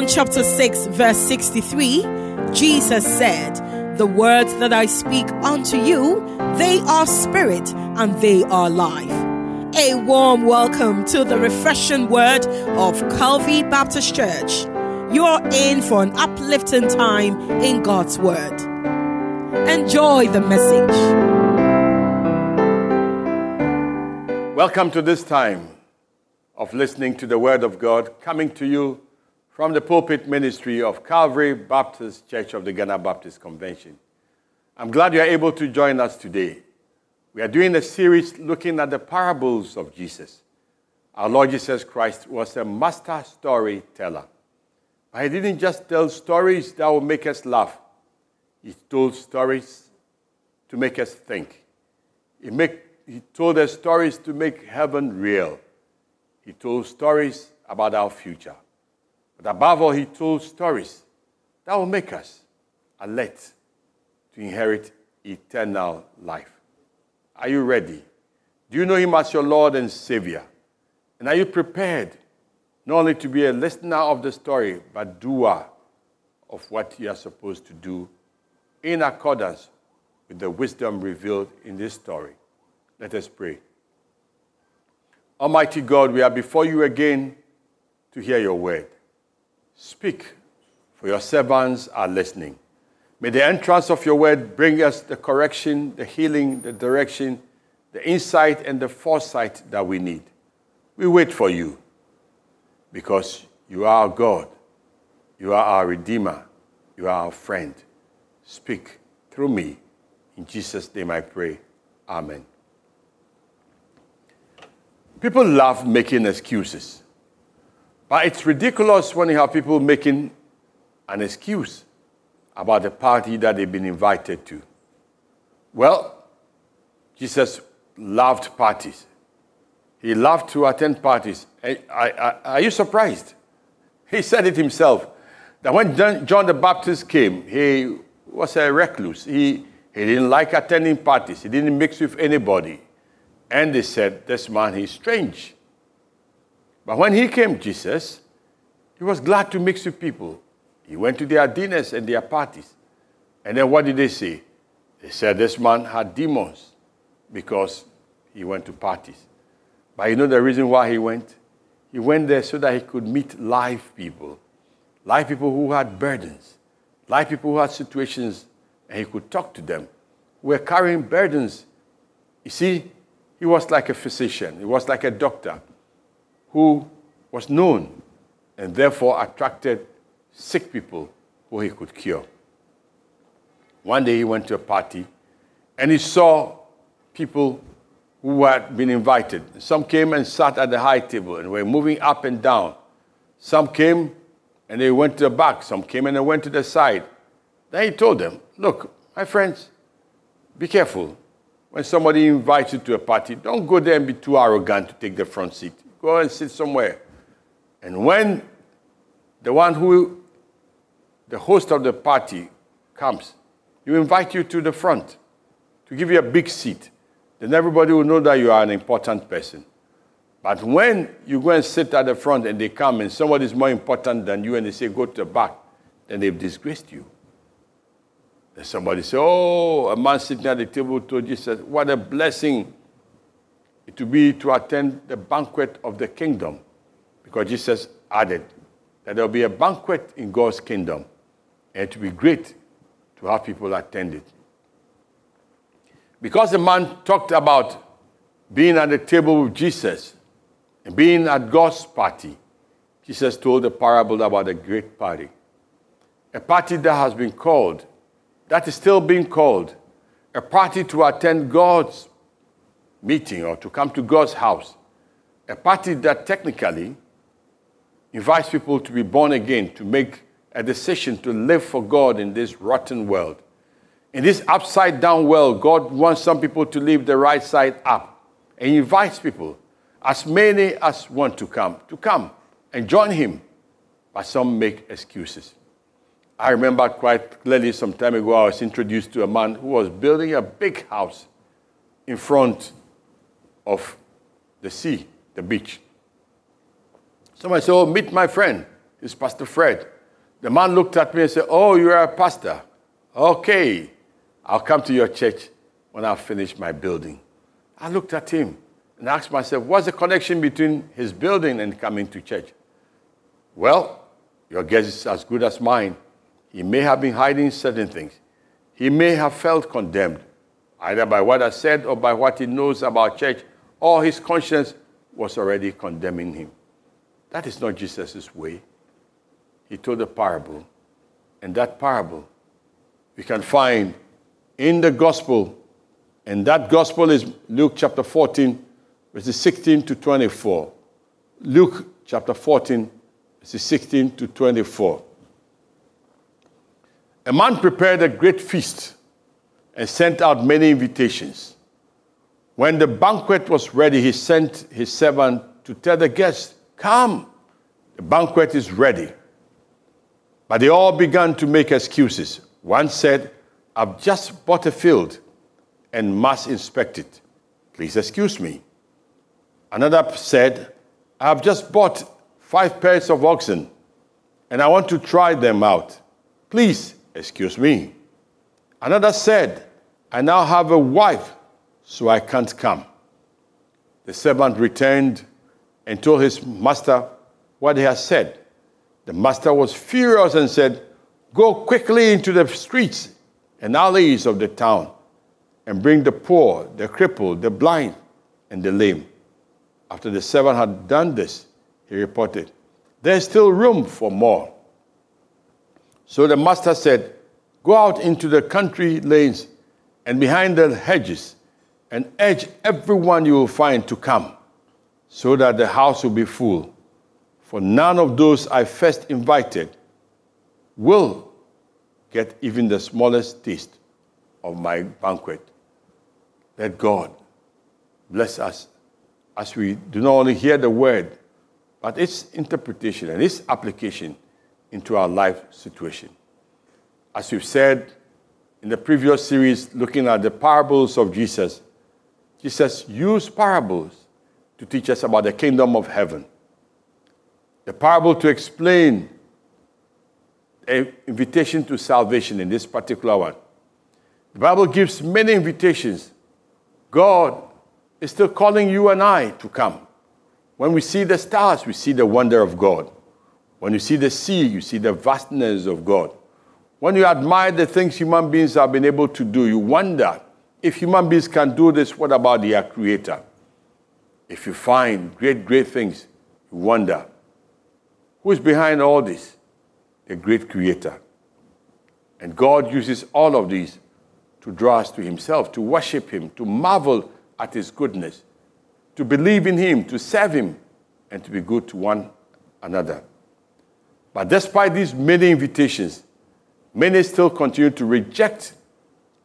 John chapter 6, verse 63, Jesus said, The words that I speak unto you, they are spirit and they are life. A warm welcome to the refreshing word of Calvary Baptist Church. You're in for an uplifting time in God's word. Enjoy the message. Welcome to this time of listening to the Word of God coming to you from the pulpit ministry of Calvary Baptist Church of the Ghana Baptist Convention. I'm glad you are able to join us today. We are doing a series looking at the parables of Jesus. Our Lord Jesus Christ was a master storyteller. But he didn't just tell stories that will make us laugh, he told stories to make us think. He, make, he told us stories to make heaven real. He told stories about our future. But above all, he told stories that will make us alert to inherit eternal life. Are you ready? Do you know him as your Lord and Savior? And are you prepared not only to be a listener of the story, but doer of what you are supposed to do in accordance with the wisdom revealed in this story? Let us pray. Almighty God, we are before you again to hear your word. Speak, for your servants are listening. May the entrance of your word bring us the correction, the healing, the direction, the insight, and the foresight that we need. We wait for you because you are our God, you are our Redeemer, you are our friend. Speak through me. In Jesus' name I pray. Amen. People love making excuses. But it's ridiculous when you have people making an excuse about the party that they've been invited to. Well, Jesus loved parties. He loved to attend parties. Are you surprised? He said it himself that when John the Baptist came, he was a recluse. He, he didn't like attending parties, he didn't mix with anybody. And they said, This man, he's strange. But when he came, Jesus, he was glad to mix with people. He went to their dinners and their parties. And then what did they say? They said this man had demons because he went to parties. But you know the reason why he went? He went there so that he could meet live people, live people who had burdens, live people who had situations, and he could talk to them. Who were carrying burdens. You see, he was like a physician, he was like a doctor who was known and therefore attracted sick people who he could cure. One day he went to a party and he saw people who had been invited. Some came and sat at the high table and were moving up and down. Some came and they went to the back. Some came and they went to the side. Then he told them, Look, my friends, be careful. When somebody invites you to a party, don't go there and be too arrogant to take the front seat. Go and sit somewhere. And when the one who, the host of the party, comes, you invite you to the front to give you a big seat. Then everybody will know that you are an important person. But when you go and sit at the front and they come and somebody is more important than you and they say, go to the back, then they've disgraced you. Then somebody say, oh, a man sitting at the table told Jesus, what a blessing will be to attend the banquet of the kingdom. Because Jesus added that there will be a banquet in God's kingdom, and it will be great to have people attend it. Because the man talked about being at the table with Jesus and being at God's party, Jesus told a parable about a great party. A party that has been called, that is still being called, a party to attend God's meeting or to come to God's house. A party that technically invites people to be born again, to make a decision to live for God in this rotten world. In this upside down world, God wants some people to live the right side up. And invites people, as many as want to come, to come and join Him. But some make excuses. I remember quite clearly some time ago, I was introduced to a man who was building a big house in front of the sea, the beach. Somebody said, Oh, meet my friend. It's Pastor Fred. The man looked at me and said, Oh, you're a pastor. Okay, I'll come to your church when I finish my building. I looked at him and asked myself, What's the connection between his building and coming to church? Well, your guess is as good as mine. He may have been hiding certain things. He may have felt condemned, either by what I said or by what he knows about church, or his conscience was already condemning him. That is not Jesus' way. He told a parable, and that parable we can find in the gospel, and that gospel is Luke chapter 14, verses 16 to 24. Luke chapter 14, verses 16 to 24. A man prepared a great feast and sent out many invitations. When the banquet was ready, he sent his servant to tell the guests, Come, the banquet is ready. But they all began to make excuses. One said, I've just bought a field and must inspect it. Please excuse me. Another said, I've just bought five pairs of oxen and I want to try them out. Please excuse me. Another said, I now have a wife, so I can't come. The servant returned and told his master what he had said. The master was furious and said, Go quickly into the streets and alleys of the town and bring the poor, the crippled, the blind, and the lame. After the servant had done this, he reported, There's still room for more. So the master said, Go out into the country lanes and behind the hedges and urge everyone you will find to come, so that the house will be full. For none of those I first invited will get even the smallest taste of my banquet. Let God bless us as we do not only hear the word, but its interpretation and its application into our life situation. As we've said in the previous series, looking at the parables of Jesus, Jesus used parables to teach us about the kingdom of heaven. The parable to explain an invitation to salvation in this particular one. The Bible gives many invitations. God is still calling you and I to come. When we see the stars, we see the wonder of God. When you see the sea, you see the vastness of God. When you admire the things human beings have been able to do, you wonder if human beings can do this, what about their creator? If you find great, great things, you wonder who is behind all this? The great creator. And God uses all of these to draw us to Himself, to worship Him, to marvel at His goodness, to believe in Him, to serve Him, and to be good to one another. But despite these many invitations, many still continue to reject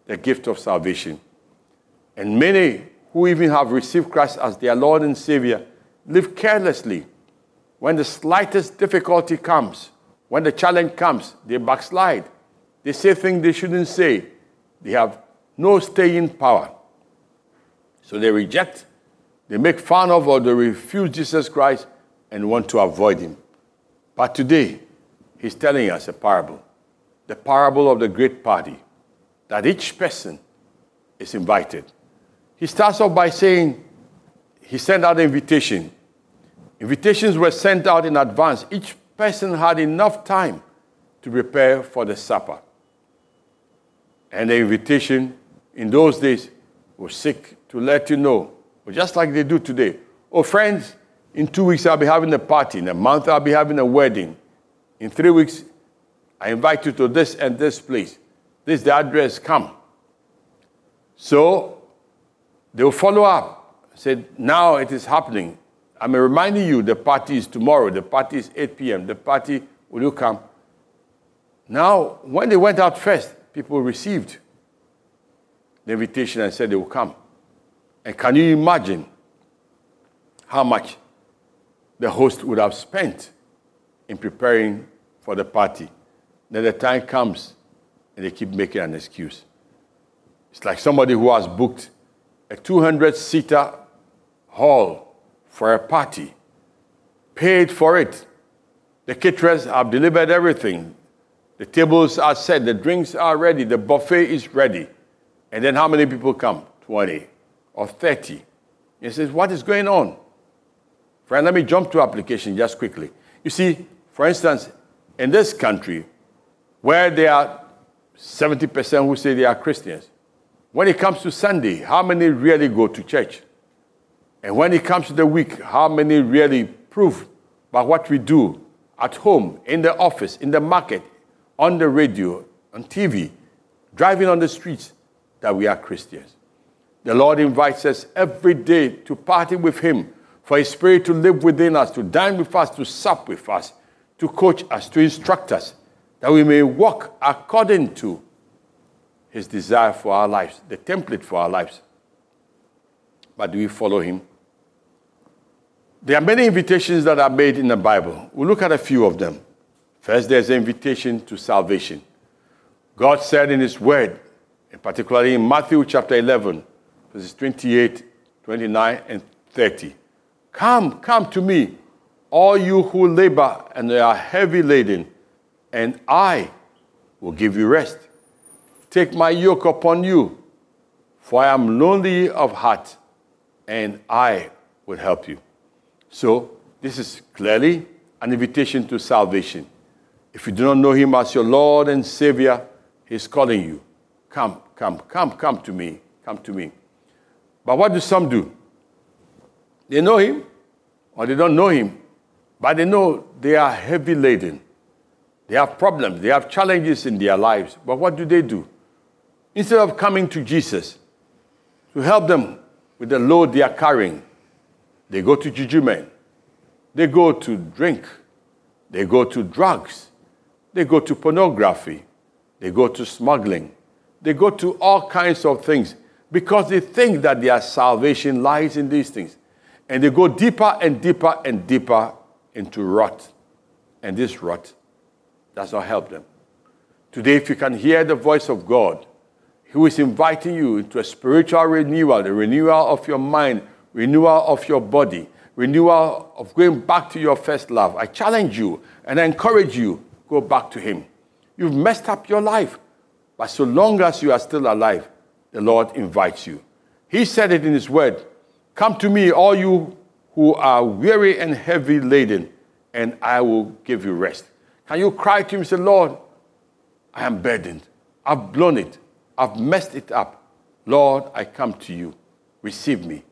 the gift of salvation. And many who even have received Christ as their Lord and Savior live carelessly. When the slightest difficulty comes, when the challenge comes, they backslide. They say things they shouldn't say. They have no staying power. So they reject, they make fun of, or they refuse Jesus Christ and want to avoid him. But today, he's telling us a parable the parable of the great party, that each person is invited. He starts off by saying, he sent out an invitation. Invitations were sent out in advance. Each person had enough time to prepare for the supper. And the invitation in those days was sick to let you know, just like they do today. Oh, friends, in two weeks I'll be having a party. In a month I'll be having a wedding. In three weeks, I invite you to this and this place. This is the address, come. So they will follow up. Said, now it is happening. I'm reminding you the party is tomorrow. The party is 8 p.m. The party, will you come? Now, when they went out first, people received the invitation and said they will come. And can you imagine how much the host would have spent in preparing for the party? Then the time comes and they keep making an excuse. It's like somebody who has booked a 200 seater hall for a party, paid for it, The caterers have delivered everything. The tables are set, the drinks are ready, the buffet is ready. And then how many people come? 20 or 30. He says, What is going on? Friend, let me jump to application just quickly. You see, for instance, in this country, where there are 70% who say they are Christians, when it comes to Sunday, how many really go to church? And when it comes to the week, how many really prove by what we do at home, in the office, in the market, on the radio, on TV, driving on the streets, that we are Christians? The Lord invites us every day to party with Him, for His Spirit to live within us, to dine with us, to sup with us, to coach us, to instruct us, that we may walk according to His desire for our lives, the template for our lives. But do we follow Him? There are many invitations that are made in the Bible. We'll look at a few of them. First, there's an invitation to salvation. God said in His Word, and particularly in Matthew chapter 11, verses 28, 29, and 30. Come, come to me, all you who labor and are heavy laden, and I will give you rest. Take my yoke upon you, for I am lonely of heart, and I will help you. So, this is clearly an invitation to salvation. If you do not know Him as your Lord and Savior, He's calling you. Come, come, come, come to me. Come to me. But what do some do? They know Him or they don't know Him, but they know they are heavy laden. They have problems, they have challenges in their lives. But what do they do? Instead of coming to Jesus to help them with the load they are carrying, they go to juju men. They go to drink. They go to drugs. They go to pornography. They go to smuggling. They go to all kinds of things because they think that their salvation lies in these things. And they go deeper and deeper and deeper into rot. And this rot does not help them. Today, if you can hear the voice of God, who is inviting you into a spiritual renewal, the renewal of your mind, renewal of your body, renewal of going back to your first love. I challenge you and I encourage you, go back to Him. You've messed up your life, but so long as you are still alive, the Lord invites you. He said it in His word Come to me, all you who are weary and heavy laden, and I will give you rest. Can you cry to Him and say, Lord, I am burdened. I've blown it. I've messed it up. Lord, I come to you. Receive me.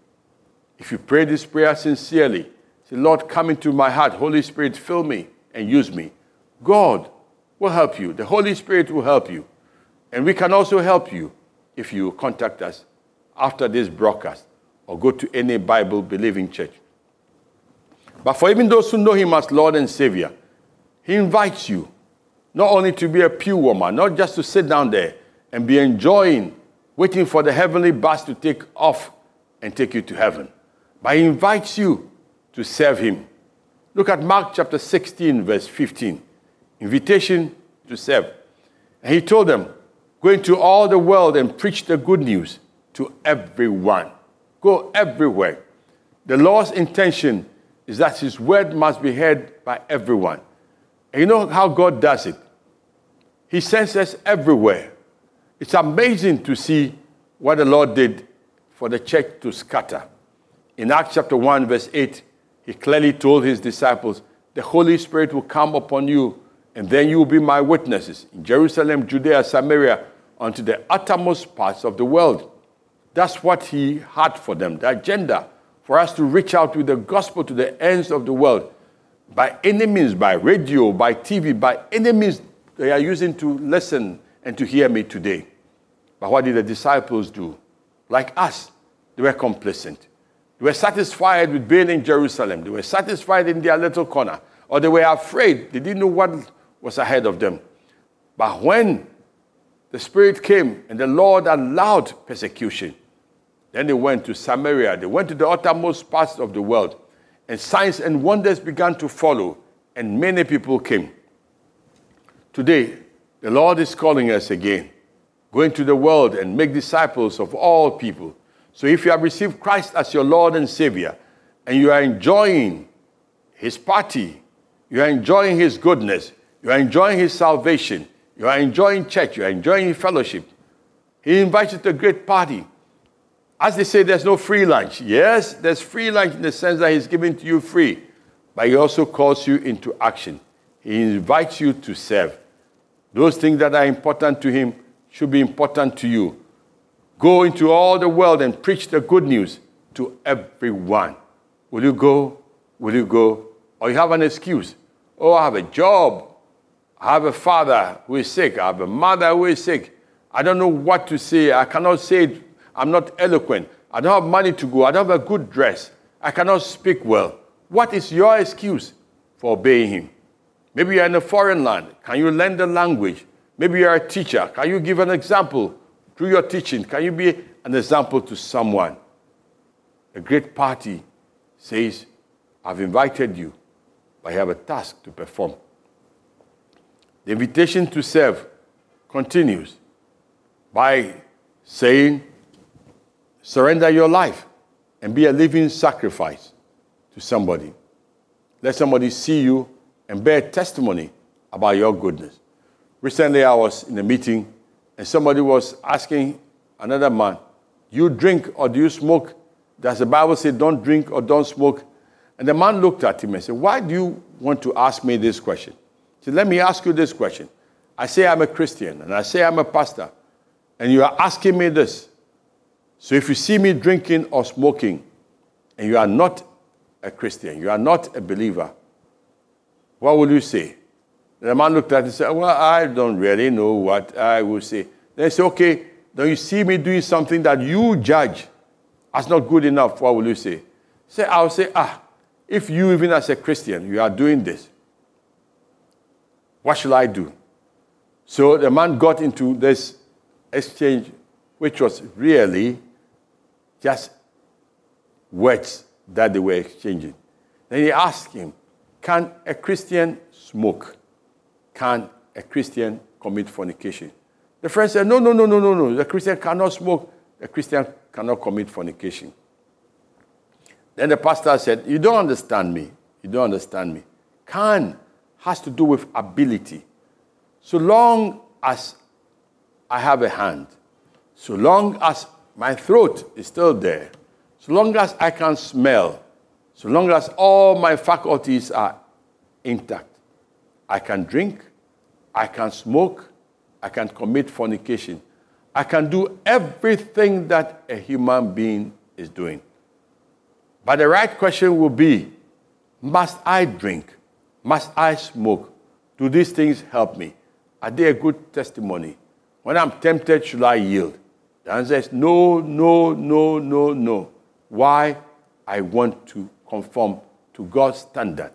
If you pray this prayer sincerely, say, Lord, come into my heart. Holy Spirit, fill me and use me. God will help you. The Holy Spirit will help you. And we can also help you if you contact us after this broadcast or go to any Bible believing church. But for even those who know Him as Lord and Savior, He invites you not only to be a pew warmer, not just to sit down there and be enjoying, waiting for the heavenly bus to take off and take you to heaven but he invites you to serve him. Look at Mark chapter 16, verse 15. Invitation to serve. And he told them, Go into all the world and preach the good news to everyone. Go everywhere. The Lord's intention is that his word must be heard by everyone. And you know how God does it? He sends us everywhere. It's amazing to see what the Lord did for the church to scatter. In Acts chapter 1, verse 8, he clearly told his disciples, The Holy Spirit will come upon you, and then you will be my witnesses in Jerusalem, Judea, Samaria, unto the uttermost parts of the world. That's what he had for them, the agenda for us to reach out with the gospel to the ends of the world by any means, by radio, by TV, by any means they are using to listen and to hear me today. But what did the disciples do? Like us, they were complacent. They were satisfied with being in Jerusalem. They were satisfied in their little corner. Or they were afraid. They didn't know what was ahead of them. But when the Spirit came and the Lord allowed persecution, then they went to Samaria. They went to the uttermost parts of the world. And signs and wonders began to follow. And many people came. Today, the Lord is calling us again. Go into the world and make disciples of all people so if you have received Christ as your Lord and Savior and you are enjoying His party, You are enjoying His goodness. You are enjoying His salvation. You are enjoying church. You are enjoying fellowship. He invites you to a great party. As they say, there's no free lunch. Yes, there's free lunch in the sense that He's giving to you free, but He also calls you into action. He invites you to serve. Those things that are important to Him should be important to you. Go into all the world and preach the good news to everyone. Will you go? Will you go? Or you have an excuse. Oh, I have a job. I have a father who is sick. I have a mother who is sick. I don't know what to say. I cannot say it. I'm not eloquent. I don't have money to go. I don't have a good dress. I cannot speak well. What is your excuse for obeying him? Maybe you're in a foreign land. Can you learn the language? Maybe you're a teacher. Can you give an example through your teaching? Can you be an example to someone? A great party says, I've invited you, but I have a task to perform. The invitation to serve continues by saying, surrender your life and be a living sacrifice to somebody. Let somebody see you and bear testimony about your goodness. Recently, I was in a meeting and somebody was asking another man, Do You drink or do you smoke? Does the Bible say don't drink or don't smoke? And the man looked at him and said, Why do you want to ask me this question? He said, Let me ask you this question. I say I'm a Christian and I say I'm a pastor, and you are asking me this. So if you see me drinking or smoking, and you are not a Christian, you are not a believer, what will you say? The man looked at it and said, Well, I don't really know what I will say. Then he said, Okay, then you see me doing something that you judge as not good enough. What will you say? Say, I'll say, Ah, if you, even as a Christian, you are doing this, what shall I do? So the man got into this exchange, which was really just words that they were exchanging. Then he asked him, Can a Christian smoke? Can a Christian commit fornication? The friend said, No, no, no, no, no, no. The Christian cannot smoke. The Christian cannot commit fornication. Then the pastor said, You don't understand me. You don't understand me. Can has to do with ability. So long as I have a hand, so long as my throat is still there, so long as I can smell, so long as all my faculties are intact, I can drink, I can smoke, I can commit fornication. I can do everything that a human being is doing. But the right question will be must I drink? Must I smoke? Do these things help me? Are they a good testimony? When I'm tempted, should I yield? The answer is no, no, no, no, no. Why? I want to conform to God's standard.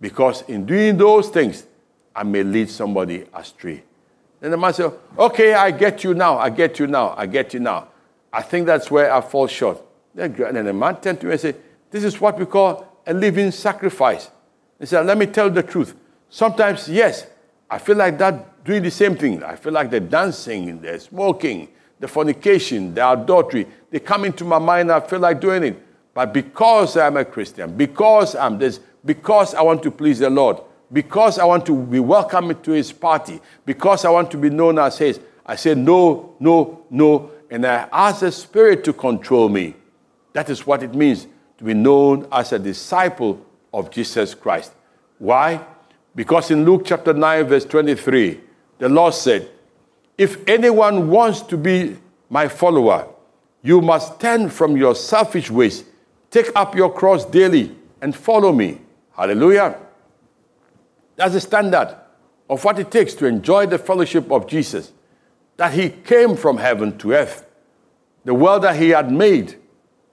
Because in doing those things, I may lead somebody astray. Then the man said, Okay, I get you now. I get you now. I get you now. I think that's where I fall short. Then the man turned to me and said, This is what we call a living sacrifice. He said, Let me tell you the truth. Sometimes, yes, I feel like that doing the same thing. I feel like the dancing, the smoking, the fornication, the adultery. They come into my mind. I feel like doing it. But because I'm a Christian, because I'm this, because I want to please the Lord, because I want to be welcomed to his party, because I want to be known as his, I say no, no, no, and I ask the Spirit to control me. That is what it means to be known as a disciple of Jesus Christ. Why? Because in Luke chapter 9, verse 23, the Lord said, If anyone wants to be my follower, you must turn from your selfish ways, take up your cross daily, and follow me. Hallelujah. That's the standard of what it takes to enjoy the fellowship of Jesus. That he came from heaven to earth. The world that he had made,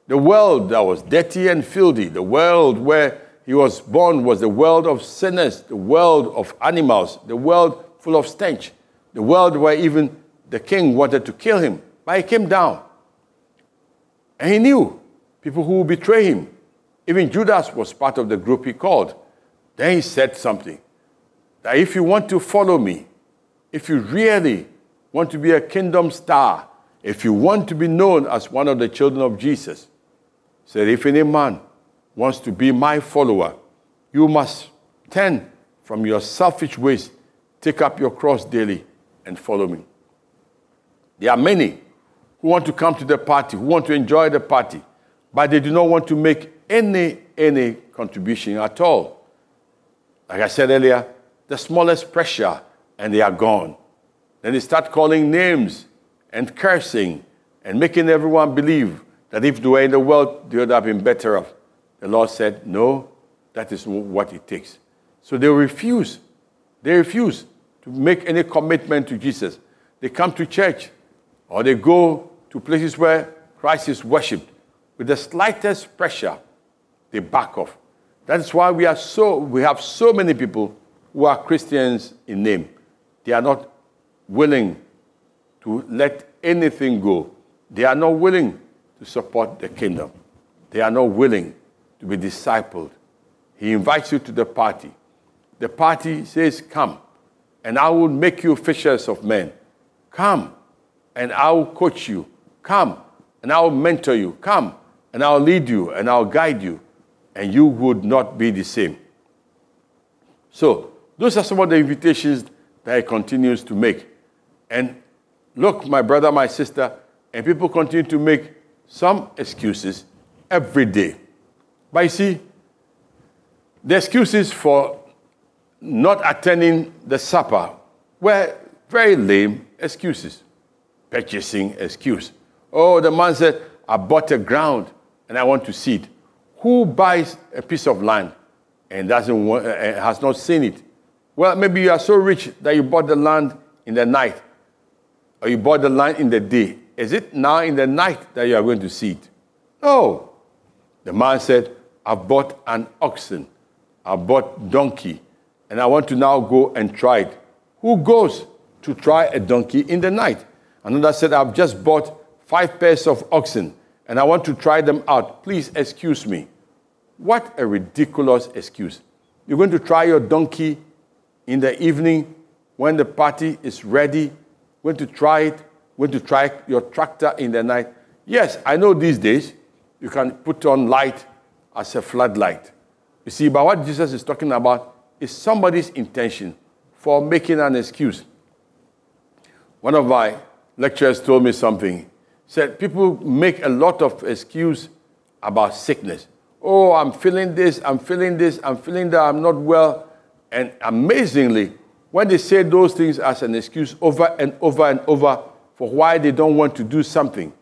the world that was dirty and filthy, the world where he was born was the world of sinners, the world of animals, the world full of stench, the world where even the king wanted to kill him. But he came down. And he knew people who would betray him. Even Judas was part of the group he called. Then he said something that if you want to follow me, if you really want to be a kingdom star, if you want to be known as one of the children of Jesus, said, if any man wants to be my follower, you must Turn from your selfish ways, take up your cross daily, and follow me. There are many who want to come to the party, who want to enjoy the party, but they do not want to make any any contribution at all. Like I said earlier, the smallest pressure and they are gone. Then they start calling names and cursing and making everyone believe that if they were in the world, they would have been better off. The Lord said, No, that is what it takes. So they refuse. They refuse to make any commitment to Jesus. They come to church or they go to places where Christ is worshipped. With the slightest pressure, they back off. That is why we, are so, we have so many people who are Christians in name. They are not willing to let anything go. They are not willing to support the kingdom. They are not willing to be discipled. He invites you to the party. The party says, Come, and I will make you fishers of men. Come, and I will coach you. Come, and I will mentor you. Come, and I'll lead you, and I'll guide you, and you would not be the same. So, those are some of the invitations that he continues to make. And look, my brother, my sister, and people continue to make some excuses every day. But you see, the excuses for not attending the supper were very lame excuses. Purchasing excuse. Oh, the man said, I bought a ground and I want to see it. Who buys a piece of land and doesn't want, uh, uh, has not seen it? Well, maybe you are so rich that you bought the land in the night, or you bought the land in the day. Is it now in the night that you are going to see it? No. The man said, I've bought an oxen, I bought donkey, and I want to now go and try it. Who goes to try a donkey in the night? Another said, I've just bought five pairs of oxen, and I want to try them out. Please excuse me. What a ridiculous excuse. You're going to try your donkey in the evening when the party is ready, going to try it, going to try your tractor in the night. Yes, I know these days you can put on light as a floodlight. You see, but what Jesus is talking about is somebody's intention for making an excuse. One of my lecturers told me something. Said people make a lot of excuse about sickness. Oh, I'm feeling this, I'm feeling this, I'm feeling that I'm not well. And amazingly, when they say those things as an excuse over and over and over for why they don't want to do something,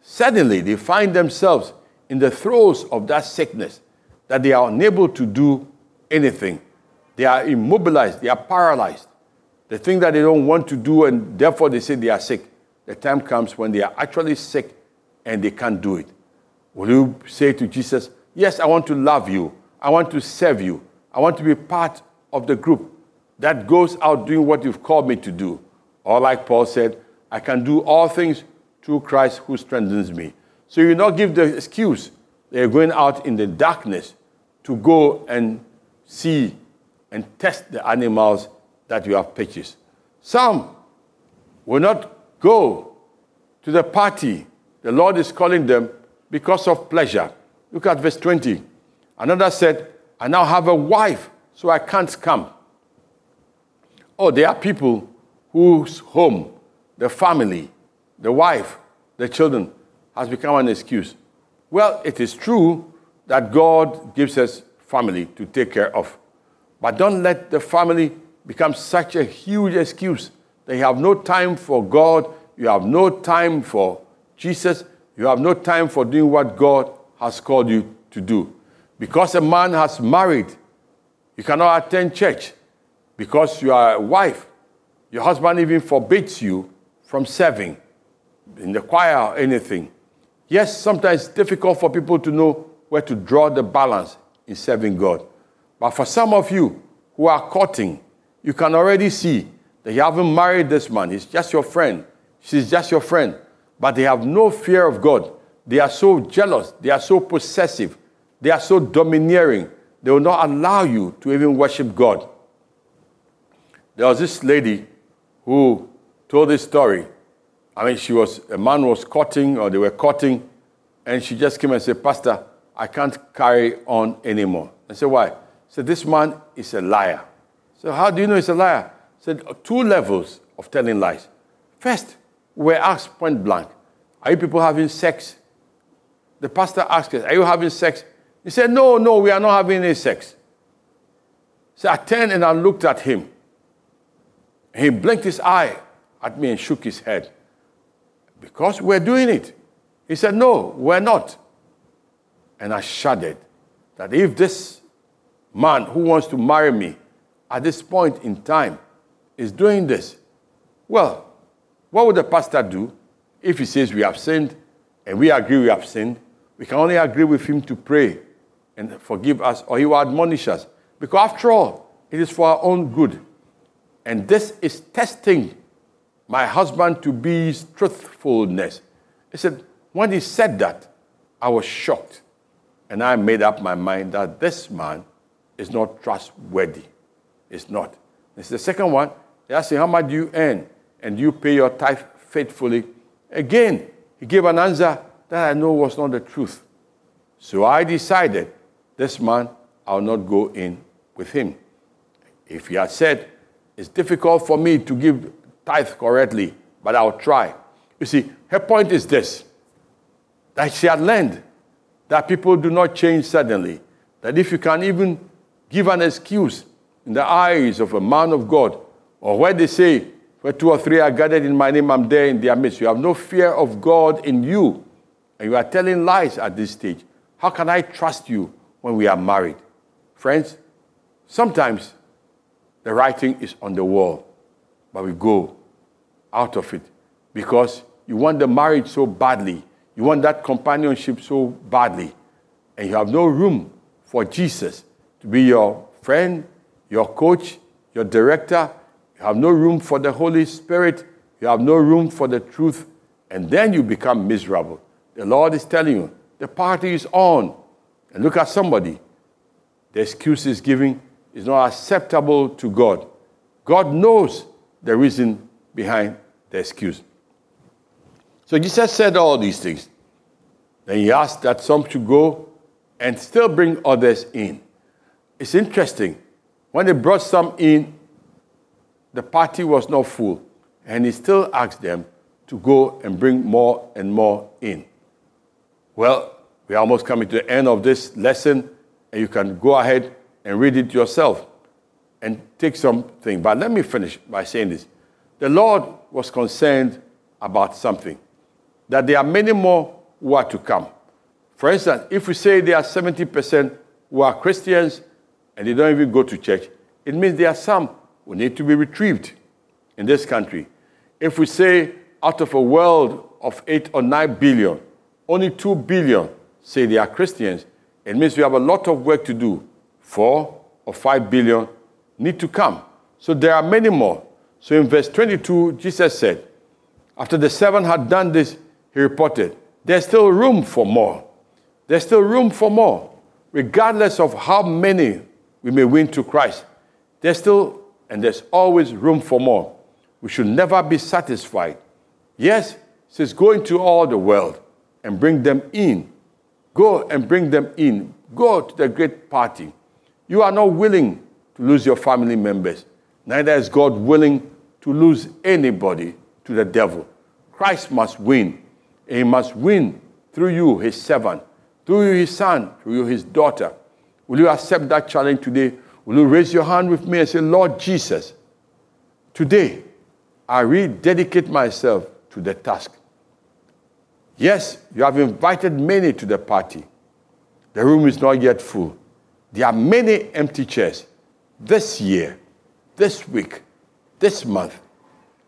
suddenly they find themselves in the throes of that sickness that they are unable to do anything. They are immobilized, they are paralyzed. The thing that they don't want to do, and therefore they say they are sick. The time comes when they are actually sick and they can't do it. Will you say to Jesus, Yes, I want to love you, I want to serve you, I want to be part of the group that goes out doing what you've called me to do. Or, like Paul said, I can do all things through Christ who strengthens me. So you not give the excuse that you're going out in the darkness to go and see and test the animals that you have purchased. Some will not go to the party. The Lord is calling them because of pleasure. Look at verse 20. Another said, I now have a wife so I can't come. Oh, there are people whose home, the family, the wife, the children has become an excuse. Well, it is true that God gives us family to take care of. But don't let the family become such a huge excuse that you have no time for God, you have no time for Jesus, you have no time for doing what God has called you to do. Because a man has married you cannot attend church because you are a wife. Your husband even forbids you from serving in the choir or anything. Yes, sometimes it's difficult for people to know where to draw the balance in serving God. But for some of you who are courting, you can already see that you haven't married this man. He's just your friend. She's just your friend. But they have no fear of God. They are so jealous. They are so possessive. They are so domineering they will not allow you to even worship God. There was this lady who told this story. I mean, she was a man was courting, or they were courting, and she just came and said, Pastor, I can't carry on anymore. I said, Why? Said, This man is a liar. So, how do you know he's a liar? said, oh, Two levels of telling lies. First, we're asked point blank, Are you people having sex? The pastor asked us, Are you having sex? He said, No, no, we are not having any sex. So I turned and I looked at him. He blinked his eye at me and shook his head. Because we're doing it. He said, No, we're not. And I shuddered that if this man who wants to marry me at this point in time is doing this, well, what would the pastor do if he says we have sinned and we agree we have sinned? We can only agree with him to pray and forgive us, or he will admonish us. Because after all, it is for our own good. And this is testing my husband to be truthfulness. He said, when he said that, I was shocked. And I made up my mind that this man is not trustworthy. It's not. It's the second one. He asked him, How much do you earn? And you pay your tithe faithfully? Again, he gave an answer that I know was not the truth. So I decided this man, I'll not go in with him. If he had said, It's difficult for me to give tithe correctly, but I'll try. You see, her point is this that she had learned that people do not change suddenly. That if you can even give an excuse in the eyes of a man of God, or where they say, where two or three are gathered in my name, I'm there in their midst. You have no fear of God in you, and you are telling lies at this stage. How can I trust you when we are married? Friends, sometimes the writing is on the wall, but we go out of it because you want the marriage so badly you want that companionship so badly, and you have no room for Jesus to be your friend, your coach, your director. You have no room for the Holy Spirit. You have no room for the truth, and then you become miserable. The Lord is telling you, the party is on. And look at somebody. The excuse is giving is not acceptable to God. God knows the reason behind the excuse. So Jesus said all these things. Then he asked that some should go and still bring others in. It's interesting. When they brought some in, the party was not full. And he still asked them to go and bring more and more in. Well, we're almost coming to the end of this lesson, and you can go ahead and read it yourself and take something. But let me finish by saying this. The Lord was concerned about something that there are many more who are to come. For instance, if we say there are 70% who are Christians and they don't even go to church, it means there are some who need to be retrieved in this country. If we say out of a world of 8 or 9 billion, only 2 billion say they are Christians, it means we have a lot of work to do. 4 or 5 billion need to come. So there are many more. So in verse 22, Jesus said, after the seven had done this, he reported, There's still room for more. There's still room for more. Regardless of how many we may win to Christ, there's still and there's always room for more. We should never be satisfied. Yes, says go into all the world and bring them in. Go and bring them in. Go to the great party. You are not willing to lose your family members. Neither is God willing to lose anybody to the devil. Christ must win. And He must win through you, his servant, through you, his son, through you, his daughter. Will you accept that challenge today? Will you raise your hand with me and say, Lord Jesus, today I rededicate myself to the task. Yes, you have invited many to the party. The room is not yet full. There are many empty chairs. This year, this week, this month,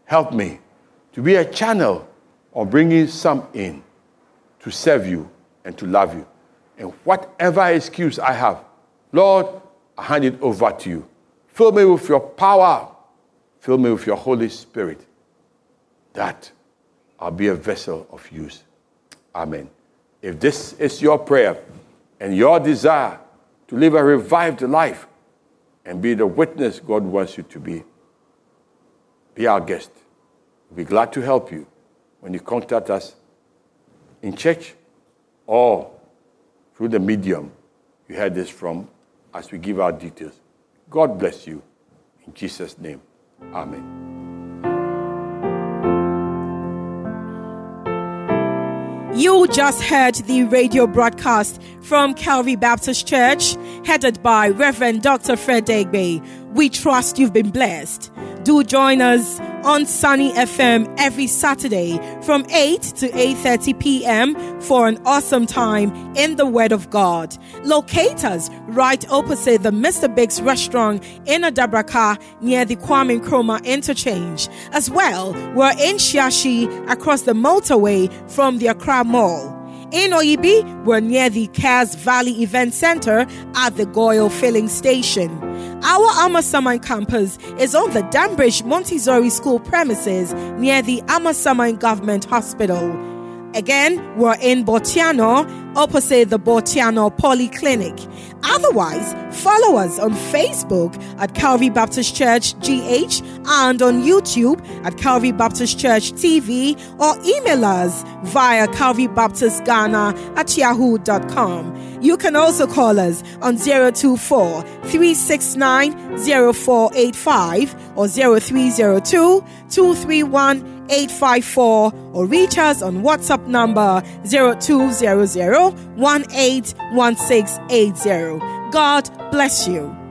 help me to be a channel of bringing some in to serve you and to love you. And whatever excuse I have, Lord, I hand it over to you. Fill me with your power. Fill me with your Holy Spirit. That I'll be a vessel of use. Amen. If this is your prayer and your desire to live a revived life and be the witness God wants you to be, be our guest. We'll be glad to help you when you contact us in church or through the medium you heard this from as we give our details. God bless you. In Jesus' name, Amen. You just heard the radio broadcast from Calvary Baptist Church, headed by Reverend Dr. Fred Deegbe. We trust you've been blessed. Do join us on Sunny FM every Saturday from 8 to 8:30 p.m. for an awesome time in the Word of God. Locate us right opposite the Mr. Biggs restaurant in Adabraka near the Kwame Nkrumah interchange. As well, we're in Shiashi across the motorway from the Accra Mall. In Oyibi, we're near the Cares Valley Event Center at the GOIL Filling Station. Our Amasaman campus is on the Danbridge Montessori School premises near the Amasaman Government Hospital. Again, we're in Botiano, opposite the Botiano Polyclinic. Otherwise, follow us on Facebook at Calvary Baptist Church GH and on YouTube at Calvary Baptist Church TV or email us via Calvary Baptist Ghana at yahoo.com. You can also call us on 024 369 0485 or 0302 231 854 or reach us on WhatsApp number 0200 181680. God bless you.